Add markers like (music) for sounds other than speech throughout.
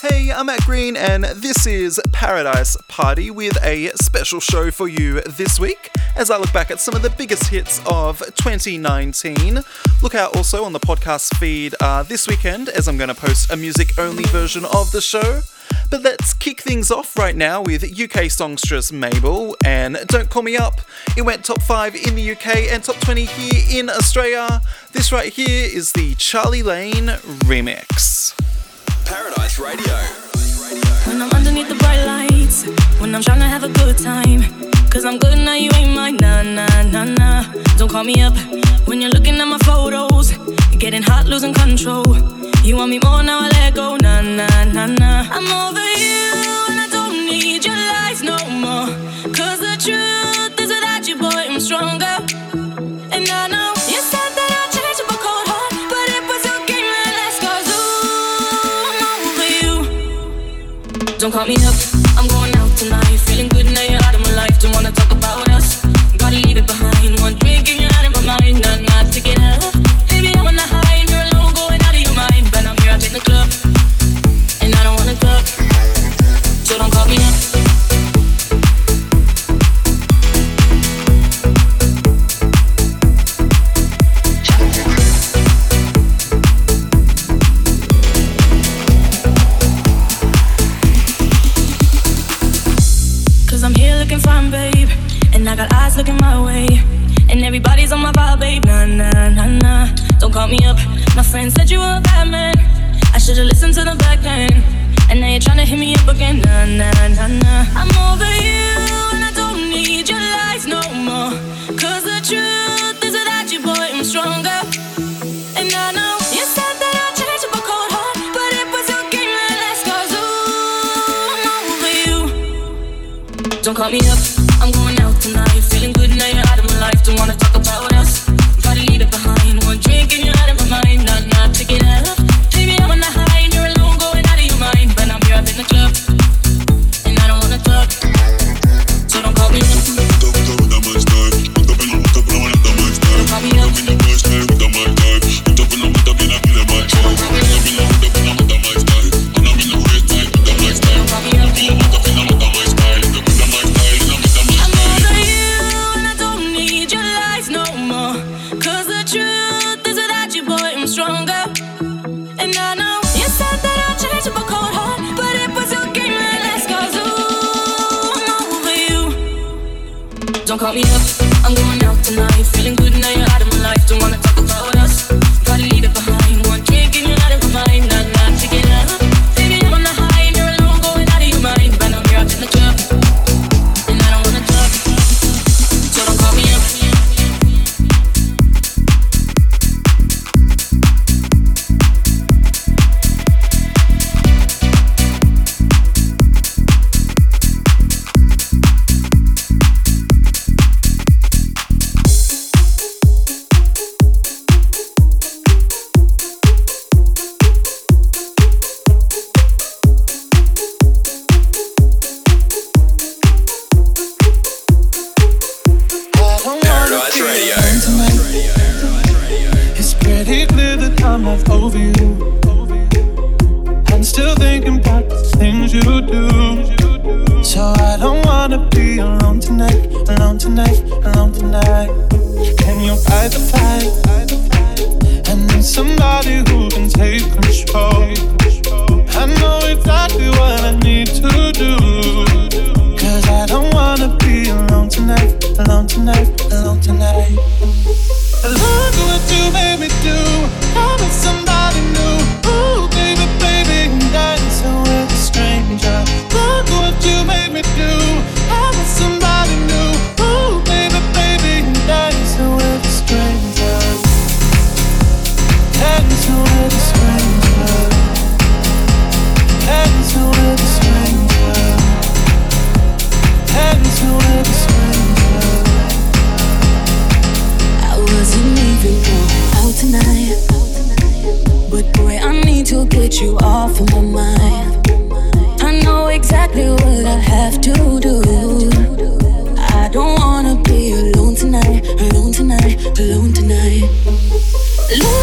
Hey, I'm Matt Green, and this is Paradise Party with a special show for you this week as I look back at some of the biggest hits of 2019. Look out also on the podcast feed uh, this weekend as I'm going to post a music only version of the show. But let's kick things off right now with UK songstress Mabel and Don't Call Me Up. It went top 5 in the UK and top 20 here in Australia. This right here is the Charlie Lane remix. Paradise Radio. When I'm underneath the bright lights, when I'm trying to have a good time. Cause I'm good now, you ain't mine, nah, nah, nah, nah. Don't call me up when you're looking at my photos. Getting hot, losing control. You want me more now, I let go, nah, nah, nah, nah. I'm over you, and I don't need your lies no more. Cause the truth Don't call me up, I should've to the back. And now you're trying to hit me up again. Nah, nah, nah, It's pretty clear that I'm not over you. I'm still thinking about the things you do. So I don't wanna be alone tonight, alone tonight, alone tonight. Can you fight the fight? I need somebody who can take control. I know exactly what I need to do. Cause I don't wanna be alone tonight, alone tonight, alone tonight. Look alone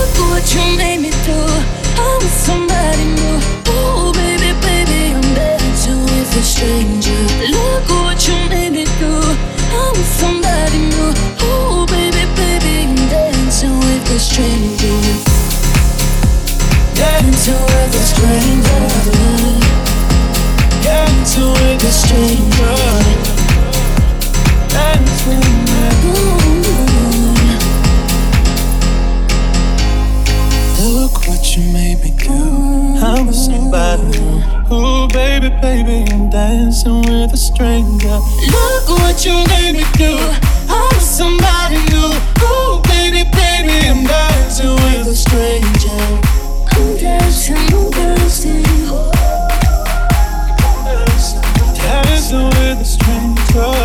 you made me cute. I'm with somebody. Ooh, baby, baby, I'm dancing with a stranger. Look what you made me do. I'm with somebody new. Ooh, baby, baby, I'm dancing with a stranger. I'm dancing, I'm dancing. Dancing with a stranger.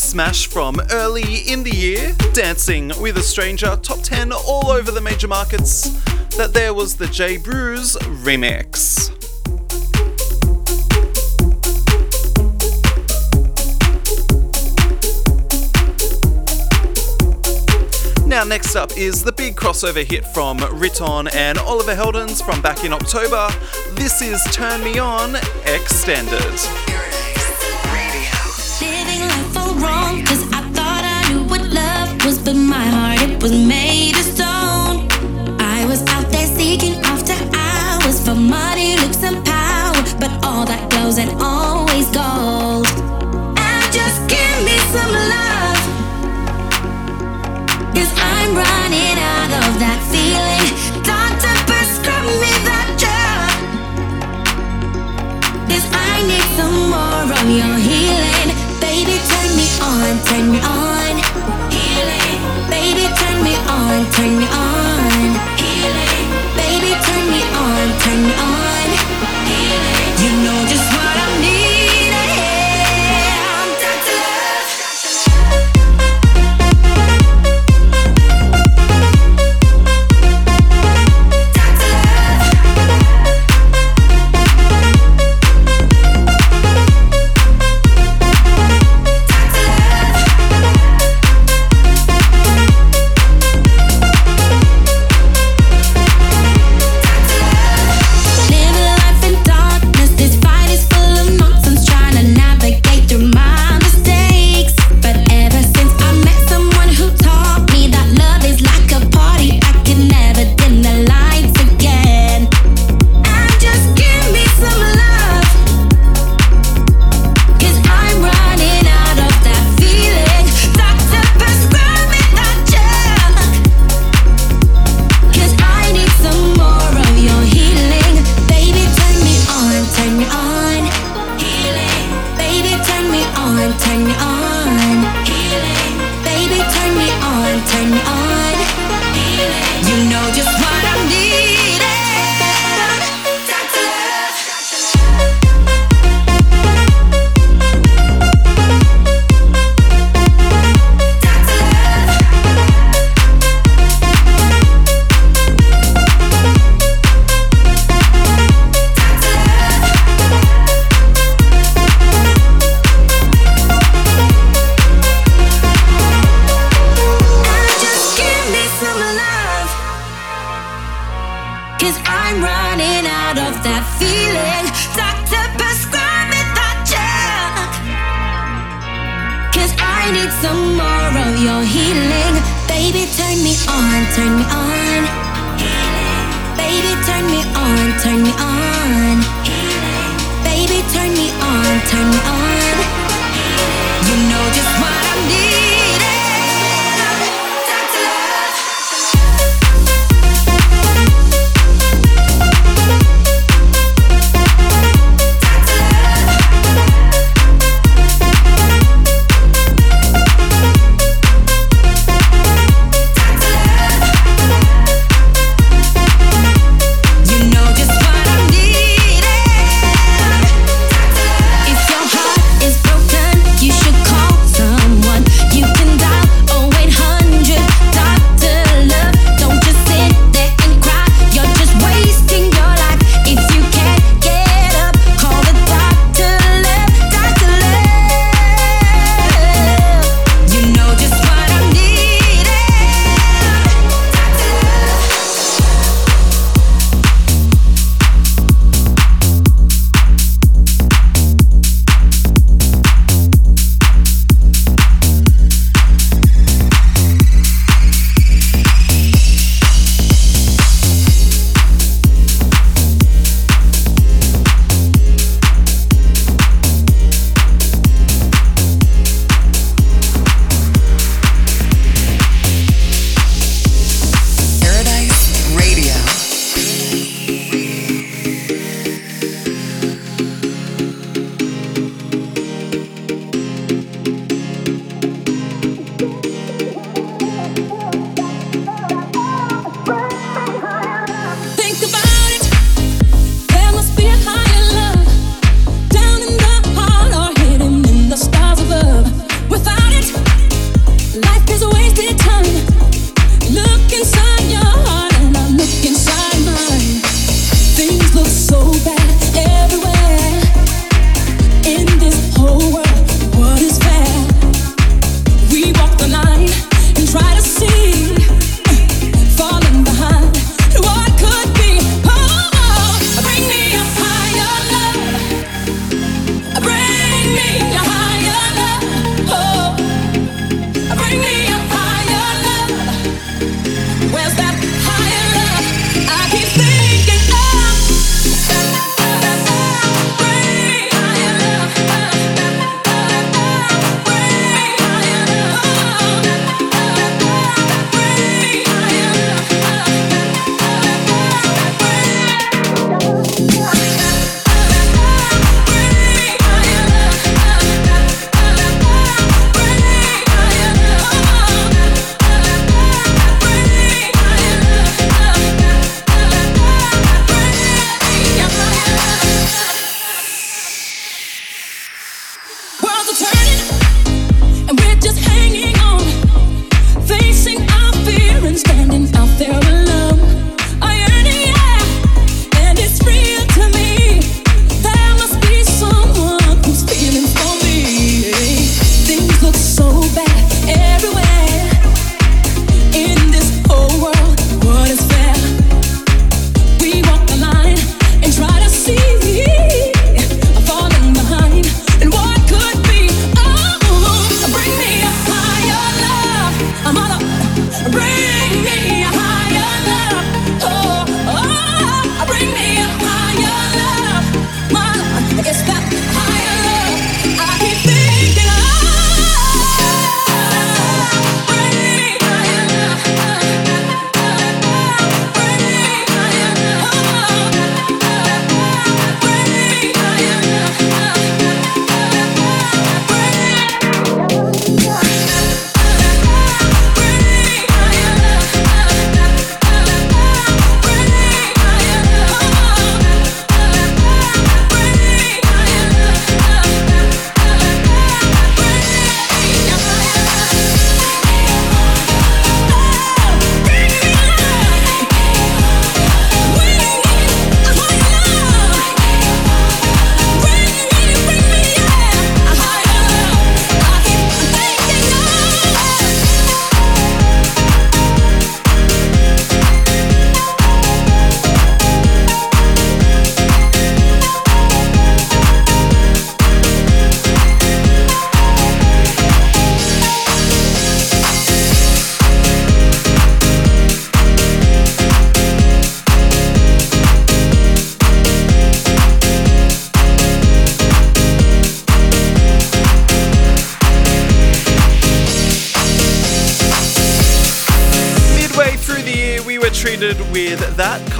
smash from early in the year, Dancing with a Stranger, top 10 all over the major markets, that there was the J. Brews remix. Now, next up is the big crossover hit from Riton and Oliver Heldens from back in October. This is Turn Me On Extended. but my heart it was made of stone. I was out there seeking after hours for money, looks, and power, but all that goes and all. bring me up.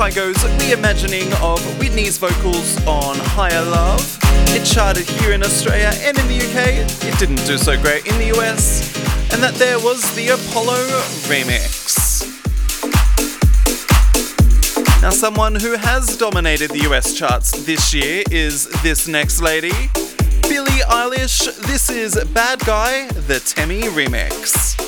That, Kygo's reimagining of Whitney's vocals on Higher Love. It charted here in Australia and in the UK. It didn't do so great in the US. And that there was the Apollo remix. Now, someone who has dominated the US charts this year is this next lady, Billie Eilish. This is Bad Guy, the Temi remix.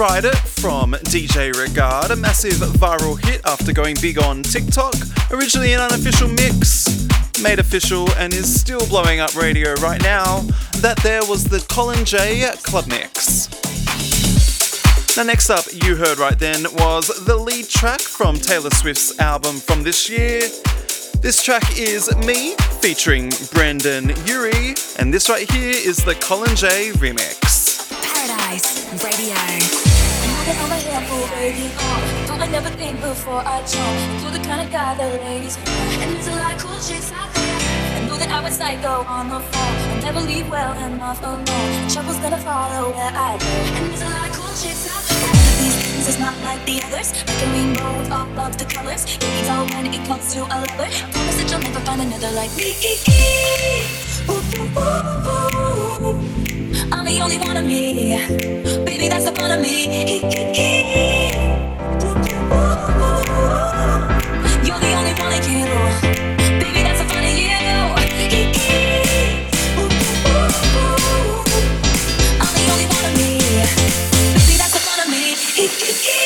Ride It from DJ Regard, a massive viral hit after going big on TikTok. Originally an unofficial mix, made official and is still blowing up radio right now. That there was the Colin J Club Mix. Now, next up, you heard right then, was the lead track from Taylor Swift's album from this year. This track is Me featuring Brendon Urie, and this right here is the Colin J remix. Paradise Radio. Moving on my handful, baby. Uh, don't I never think before I jump. You're the kind of guy that ladies want. And there's a lot of cool chicks out there. I know that I would psycho on the phone. I'll never leave well enough alone. Trouble's gonna follow where I go. And there's a lot of cool chicks out there. These things is not like the others. Like a rainbow with all of the colors. Baby doll when it comes to a lover. Promise that you'll never find another like me. Ooh, ooh, ooh, ooh. I'm the only one of me. Baby, that's the fun of me. You're the only one I can. Baby, that's the fun of you. I'm the only one of me. Baby, that's the fun of me.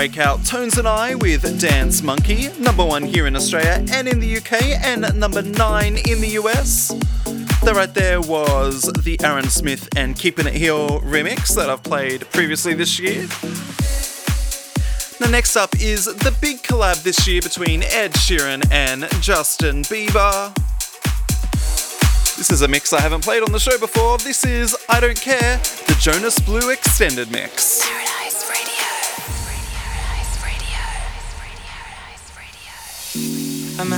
Breakout, Tones and I with Dance Monkey, number one here in Australia and in the UK, and number nine in the US. That right there was the Aaron Smith and Keeping It Here remix that I've played previously this year. Now, next up is the big collab this year between Ed Sheeran and Justin Bieber. This is a mix I haven't played on the show before. This is I Don't Care, the Jonas Blue Extended Mix.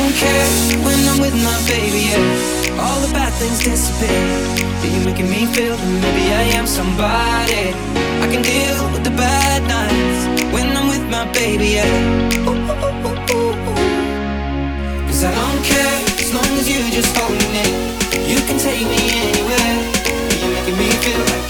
don't care when I'm with my baby, yeah. All the bad things disappear. You're making me feel that maybe I am somebody. I can deal with the bad nights when I'm with my baby, yeah. Cause I don't care as long as you just hold me. You can take me anywhere. You're making me feel like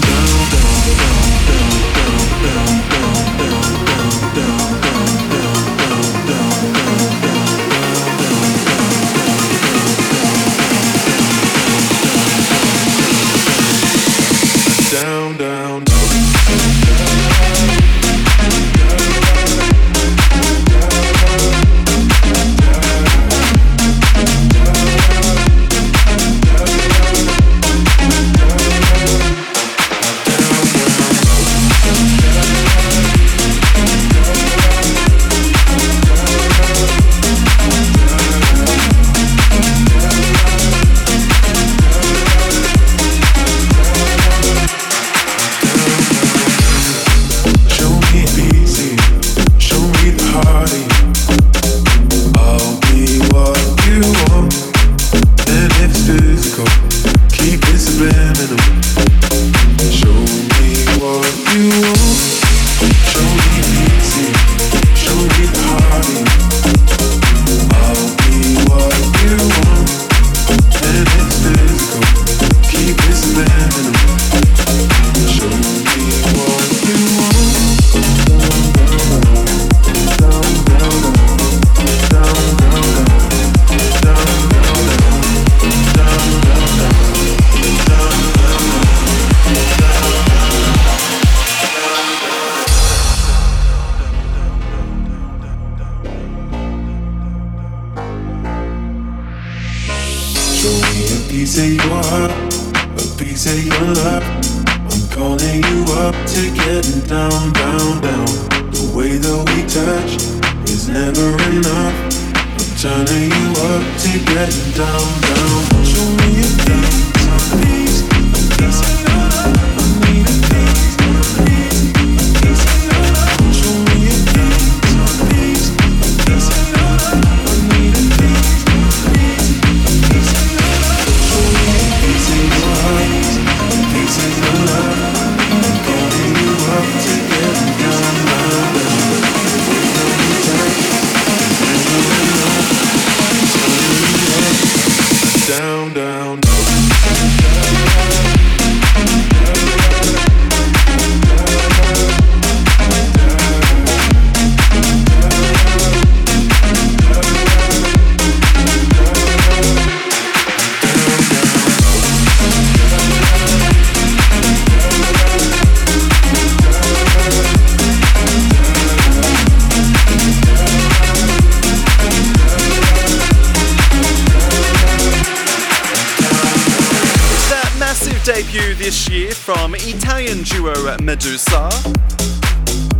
from Italian duo Meduza.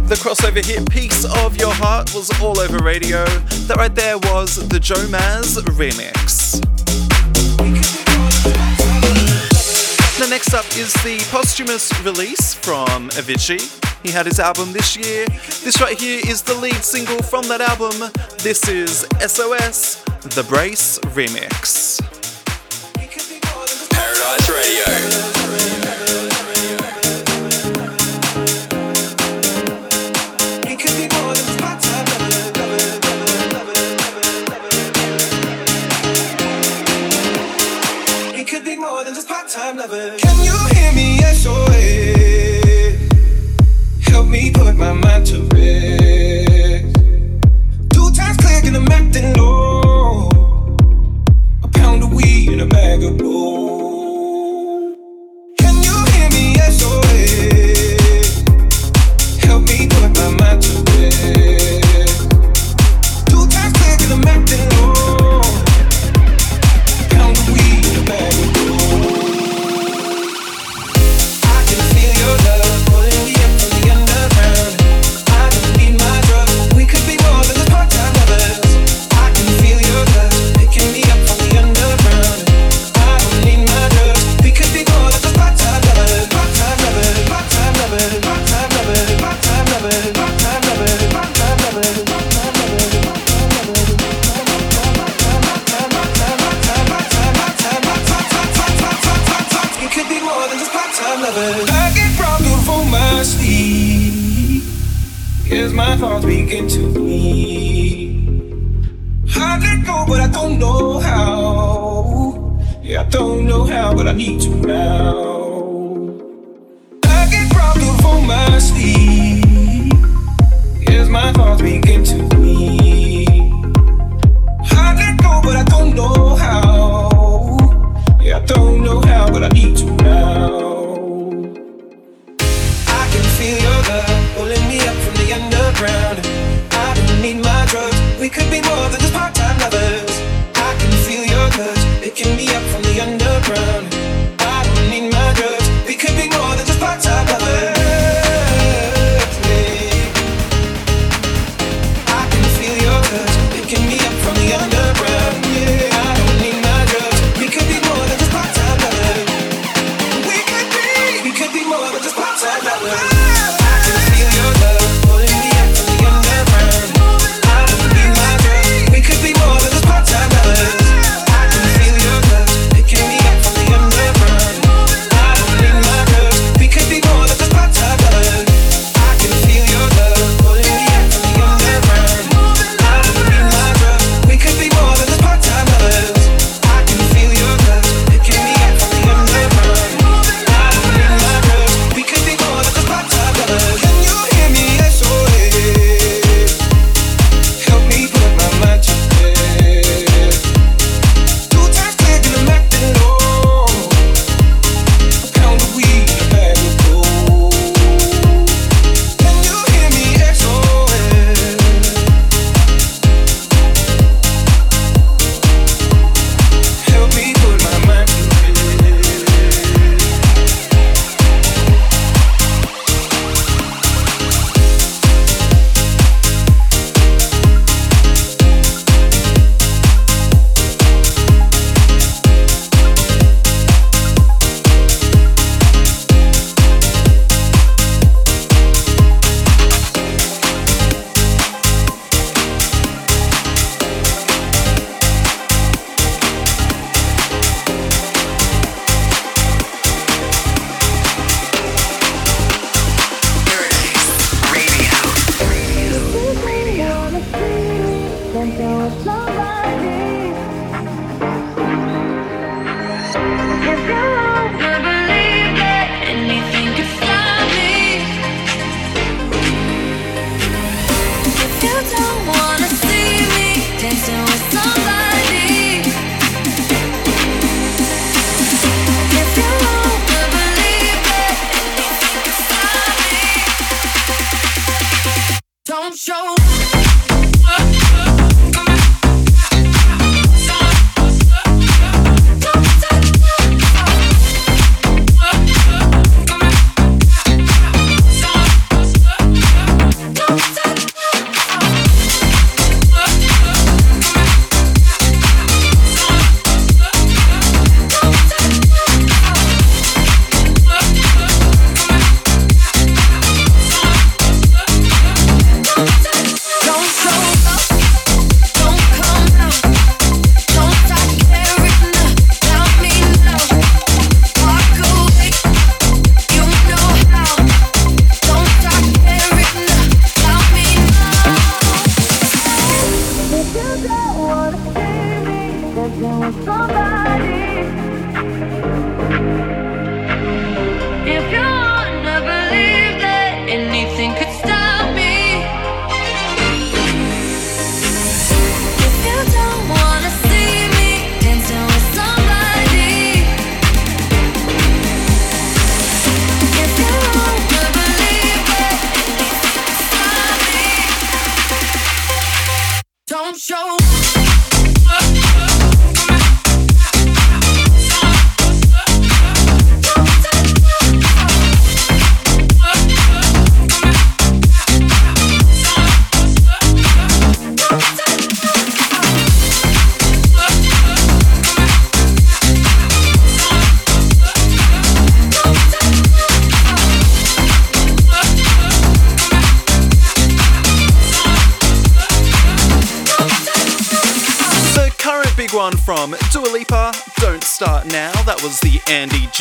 The crossover hit Piece of Your Heart was all over radio. That right there was the Joe Maz remix. Now, next up is the posthumous release from Avicii. He had his album this year. This right here is the lead single from that album. This is SOS, the Brace Remix. Paradise Radio. As my thoughts begin to me. I let go, but I don't know how. Yeah, I don't know how, but I need you now. I get problems on my sleeve. As my thoughts begin to bleed, I let go, but I don't know how. Yeah, I don't know how, but I need you now.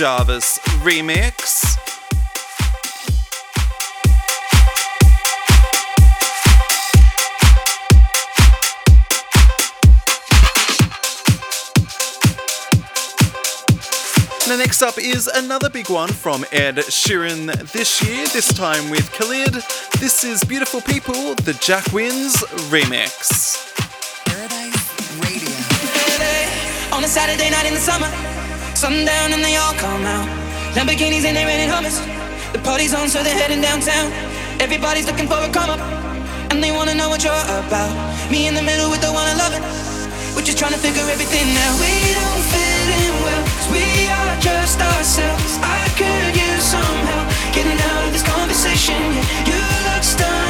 Jarvis remix. Now, next up is another big one from Ed Sheeran this year, this time with Khalid. This is Beautiful People, the Jack Wins remix. Paradise Radio. (laughs) On a Saturday night in the summer. Sundown and they all come out. Lamborghinis and they renting Hummers. The party's on, so they're heading downtown. Everybody's looking for a come up, and they wanna know what you're about. Me in the middle with the one I love it. We're just trying to figure everything out. We don't fit in well, cause we are just ourselves. I could use some help getting out of this conversation. Yeah, you look stunning,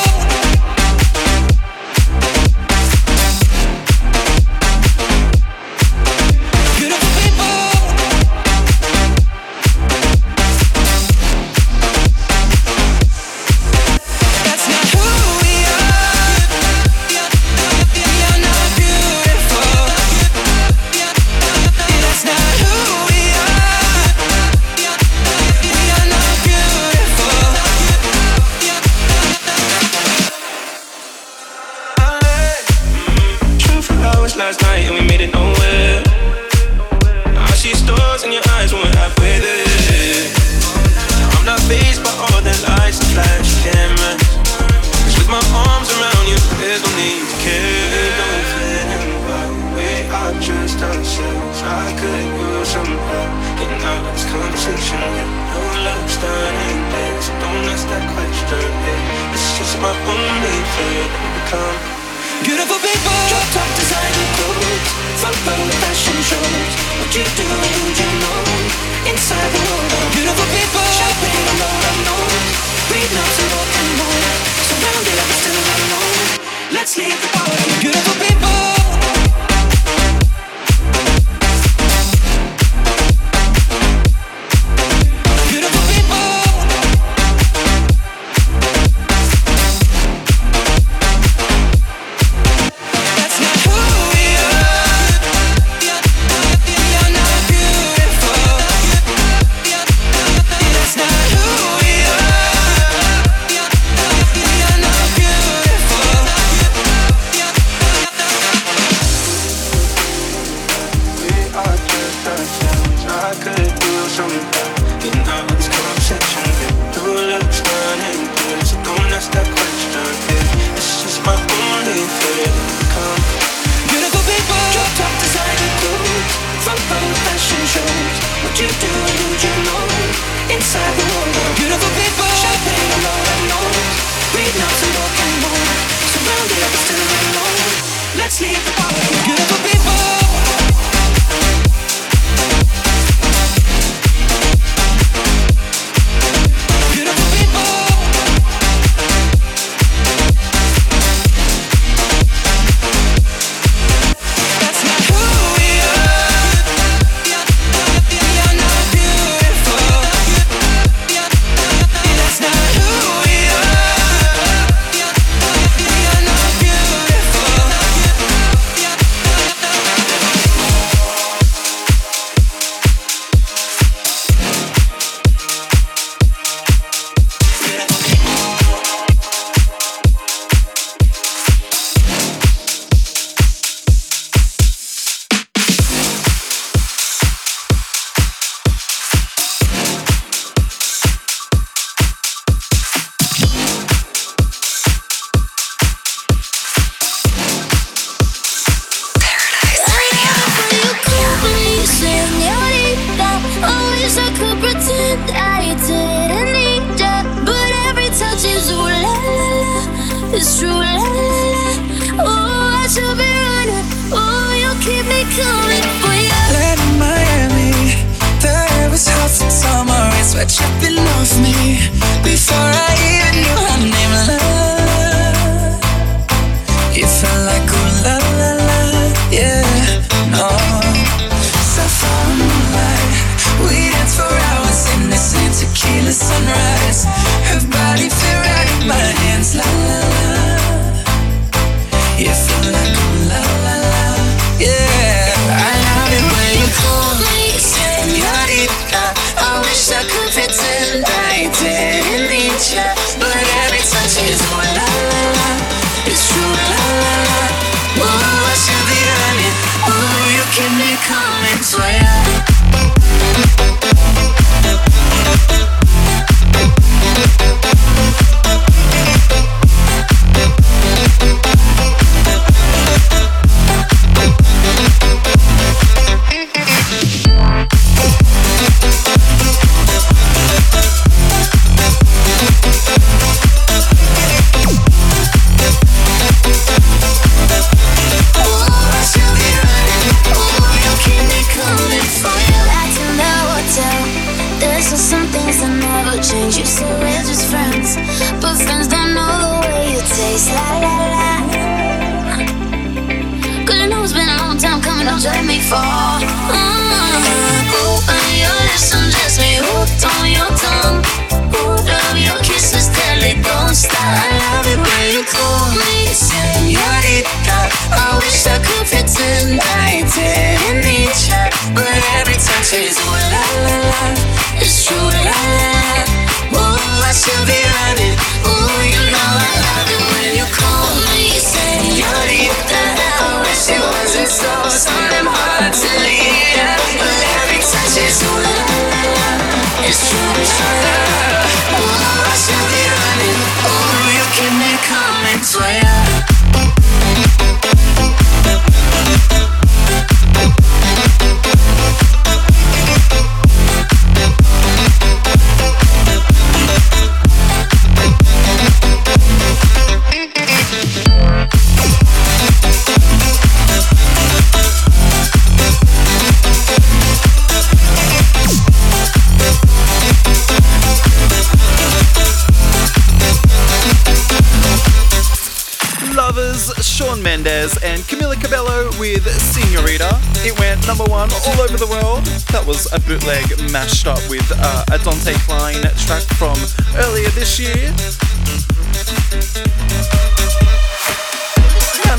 you do?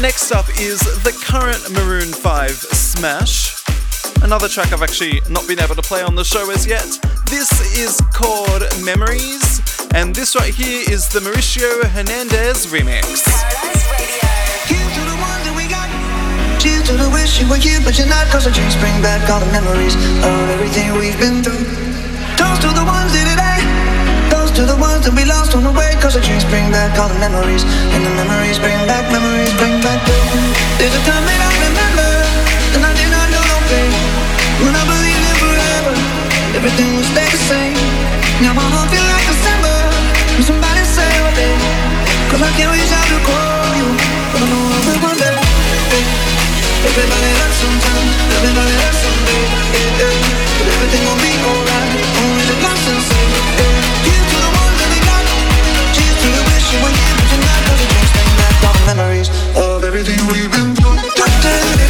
next up is the current Maroon 5 Smash. Another track I've actually not been able to play on the show as yet. This is called Memories, and this right here is the Mauricio Hernandez remix. To the wish you were here, but you're not. Cause the bring back all the memories of everything we've been through. Toast to the ones in today to the ones that we lost on the way. Cause the drinks bring back all the memories. And the memories bring back, memories bring back the. There's a time that I remember. And I did not know no pain. When I believed in forever. Everything will stay the same. Now my heart feel like December. When somebody say day. Cause I can't reach out to call you. But I know I'll be one day. Everybody hurts sometimes. Everybody hurts someday. Yeah, yeah. But everything will be alright. Only the lost and to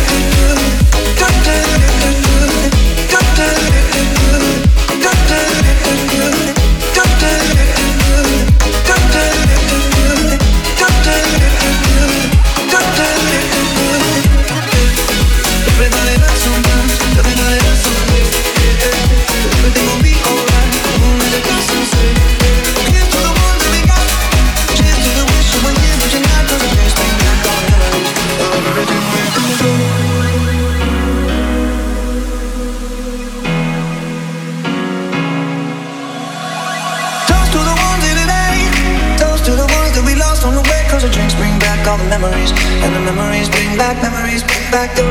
memories. And the memories bring back, memories bring back the.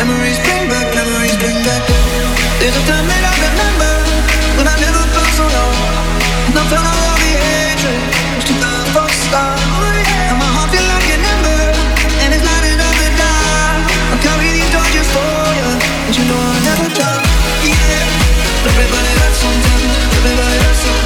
Memories bring back, memories bring back the. There's a time that I remember when I never felt so low. And I felt all the hatred. Too far for start. And my heart feel like an ember. And it's not enough to die. I'll carry these torches for you. And you know I'll never drop. Yeah. Everybody hurts sometimes. Everybody hurts someday.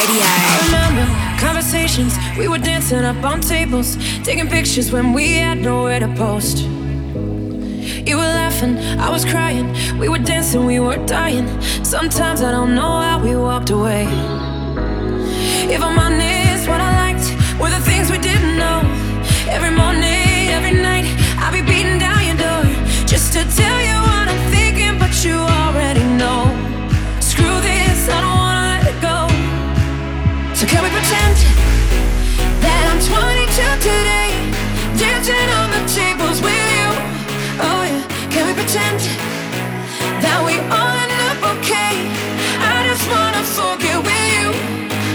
Radio. I remember conversations, we were dancing up on tables, taking pictures when we had nowhere to post. You were laughing, I was crying, we were dancing, we were dying. Sometimes I don't know how we walked away. If I'm honest, what I liked were the things we didn't know. Every morning, every night, I'll be beating down your door just to tell you what I'm thinking, but you already know. So can we pretend that I'm 22 today, dancing on the tables with you? Oh yeah, can we pretend that we all end up okay? I just wanna forget with you.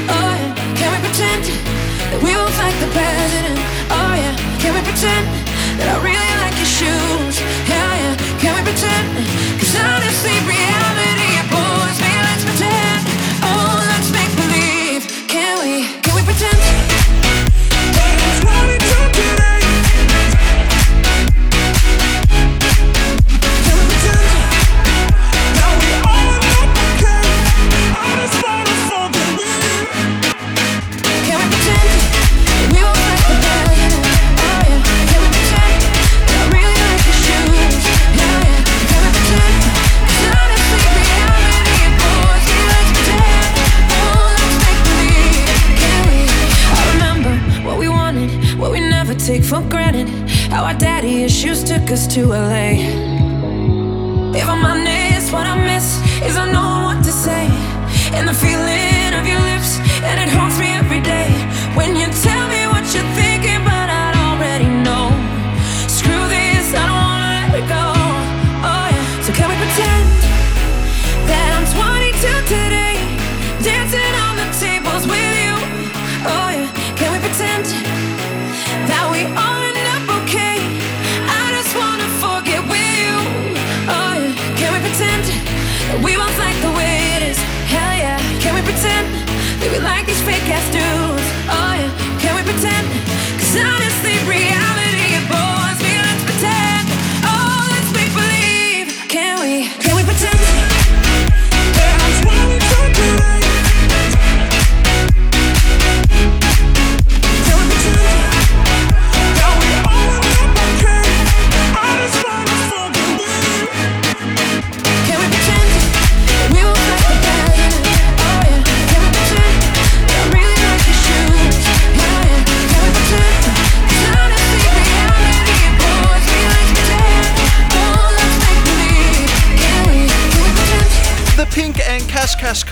Oh yeah, can we pretend that we both like the president? Oh yeah, can we pretend that I really like your shoes? Yeah to LA.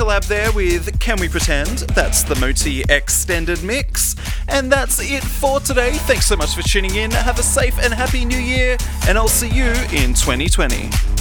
collab there with Can We Pretend? That's the Moti Extended Mix. And that's it for today. Thanks so much for tuning in. Have a safe and happy new year, and I'll see you in 2020.